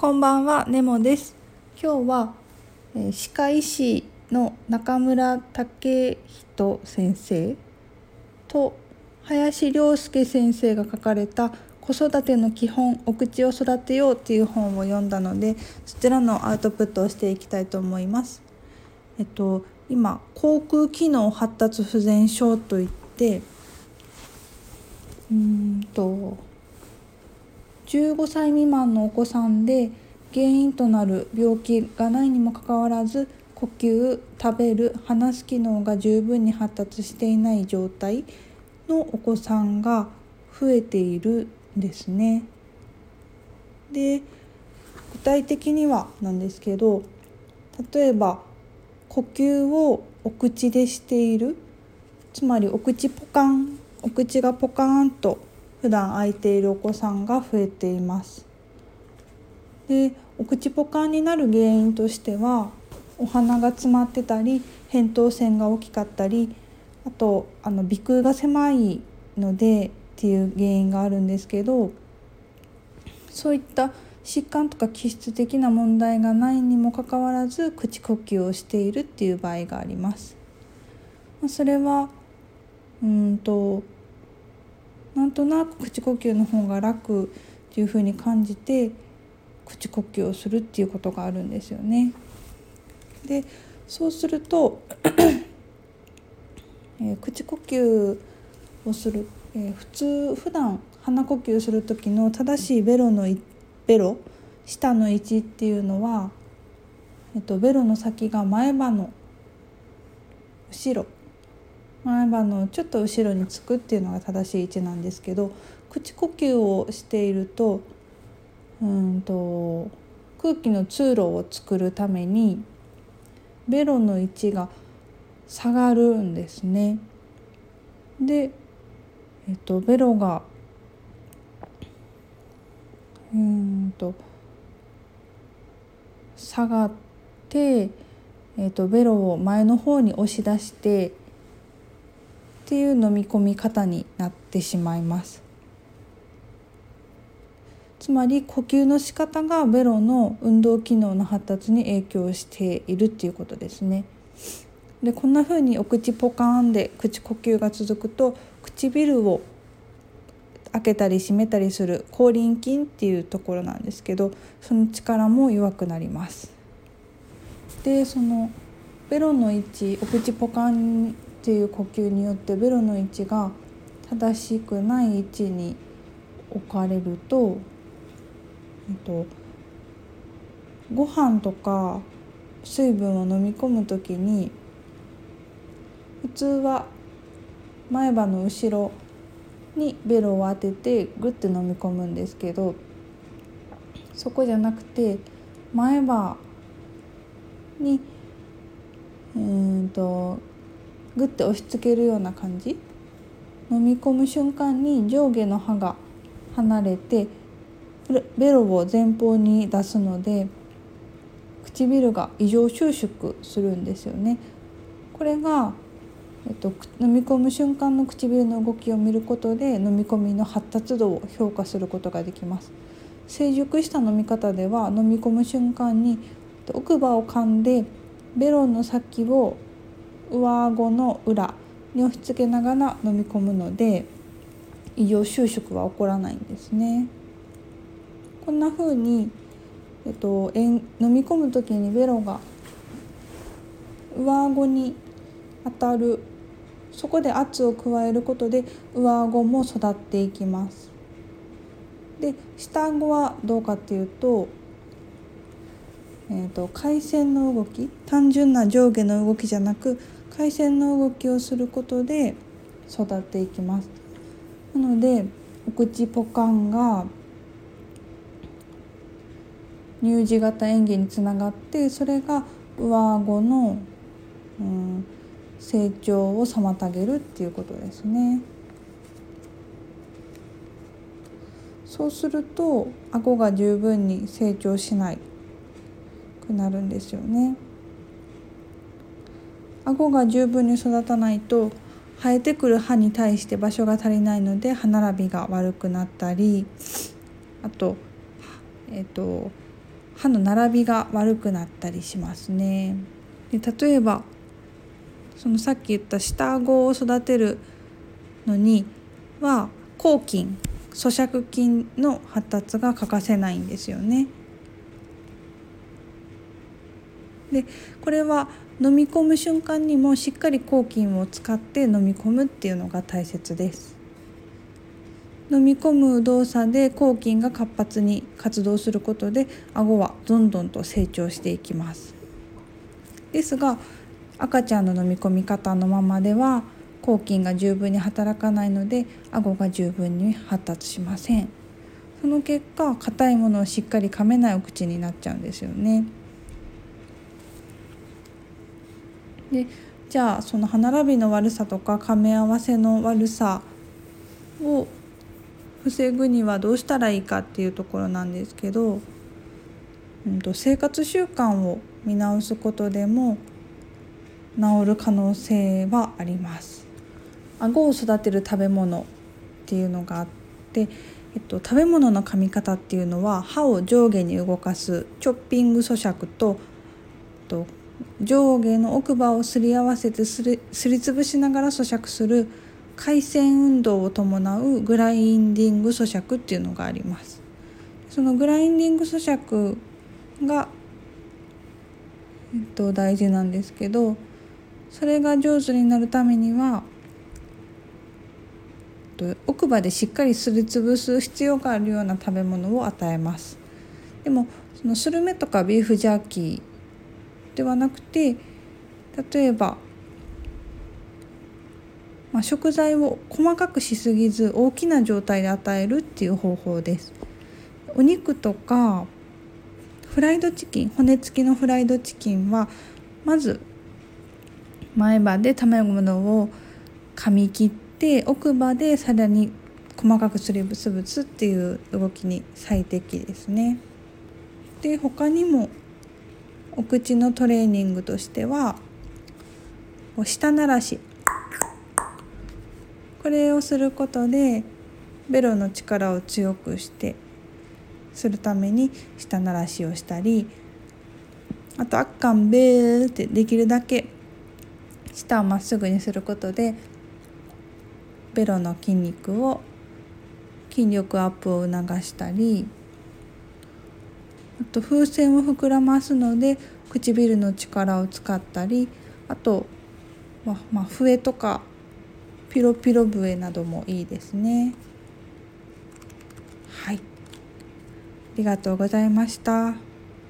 こんばんは、ネモです。今日は、え歯科医師の中村武人先生と林良介先生が書かれた子育ての基本お口を育てようっていう本を読んだのでそちらのアウトプットをしていきたいと思います。えっと今口腔機能発達不全症といってうーんと15歳未満のお子さんで原因となる病気がないにもかかわらず呼吸食べる話す機能が十分に発達していない状態のお子さんが増えているんですね。で具体的にはなんですけど例えば呼吸をお口でしているつまりお口ポカンお口がポカーンと普段開いているお子さんが増えています。でお口ポカンになる原因としてはお鼻が詰まってたり扁桃腺が大きかったりあとあの鼻腔が狭いのでっていう原因があるんですけどそういった疾患とか気質的な問題がないにもかかわらず口呼吸をしているっていう場合があります。それはうんとなんとなく口呼吸の方が楽っていうふうに感じて口呼吸をするっていうことがあるんですよね。でそうすると、えー口呼吸をする、えー普通普段鼻呼吸する時の正しいベロのベロ舌の位置っていうのは、えっと、ベロの先が前歯の後ろ前歯のちょっと後ろにつくっていうのが正しい位置なんですけど口呼吸をしているとうんと空気の通路を作るためにベロの位置が下がるんですね。で、えっと、ベロがうんと下がって、えっと、ベロを前の方に押し出してっていう飲み込み方になってしまいます。つまり呼吸の仕方がベロの運動機能の発達に影響しているっていうことですね。でこんな風にお口ポカーンで口呼吸が続くと唇を開けたり閉めたりする口輪筋っていうところなんですけどその力も弱くなります。でそのベロの位置お口ポカンっていう呼吸によってベロの位置が正しくない位置に置かれるとえっと、ご飯とか水分を飲み込む時に普通は前歯の後ろにベロを当ててグッて飲み込むんですけどそこじゃなくて前歯にうんとグッて押し付けるような感じ？飲み込む瞬間に上下の歯が離れてベロを前方に出すので唇が異常収縮するんですよね。これが、えっと、飲み込む瞬間の唇の動きを見ることで飲み込みの発達度を評価することができます。成熟した飲み方では飲み込む瞬間に奥歯を噛んでベロの先を上顎の裏に押し付けながら飲み込むので異常収縮は起こらないんですね。こんな風に、えっと、飲み込む時にベロが上顎に当たるそこで圧を加えることで上顎も育っていきます。で下顎はどうかっていうと,、えーと、回線の動き単純な上下の動きじゃなく回線の動きをすることで育っていきます。なのでお口ポカンが乳児型演技につながってそれが上顎の、うん、成長を妨げるっていうことですね。そうすると顎が十分に成長しないくなるんですよね。顎が十分に育たないと生えてくる歯に対して場所が足りないので歯並びが悪くなったりあと,、えーと歯の並びが悪くなったりしますね。で例えばそのさっき言った下顎を育てるのには抗菌咀嚼筋の発達が欠かせないんですよね。でこれは飲み込む瞬間にもしっかり抗菌を使って飲み込むっていうのが大切です。飲み込む動作で抗菌が活発に活動することで顎はどんどんと成長していきます。ですが赤ちゃんの飲み込み方のままでは抗菌が十分に働かないので顎が十分に発達しませんその結果硬いものをしっかり噛めないお口になっちゃうんですよねでじゃあその歯並びの悪さとか噛み合わせの悪さを防ぐにはどうしたらいいかっていうところなんですけど、うん、と生活習慣を見直すことでも治る可能性はあります。顎を育てる食べ物っていうのがあって、えっと、食べ物の噛み方っていうのは歯を上下に動かすチョッピング咀嚼とと上下の奥歯をすり合わせてすりすりつぶしながら咀嚼する回線運動を伴うグラインディング咀嚼っていうのがあります。そのグラインディング咀嚼が、えっと、大事なんですけどそれが上手になるためには奥歯でしっかりすりつぶす必要があるような食べ物を与えますでもそのスルメとかビーフジャーキーではなくて例えば、まあ、食材を細かくしすぎず大きな状態で与えるっていう方法ですお肉とかフライドチキン骨付きのフライドチキンはまず前歯で卵を噛み切って奥歯でさらに細かくすりぶつぶつっていう動きに最適ですね。で他にもお口のトレーニングとしては舌ならし。これをすることでベロの力を強くしてするために舌ならしをしたりあと「あっかんべー」ってできるだけ舌をまっすぐにすることでベロの筋肉を筋力アップを促したりあと風船を膨らますので唇の力を使ったりあと、ままあ、笛とかピロピロ笛などもいいですね。はいありがとうございました。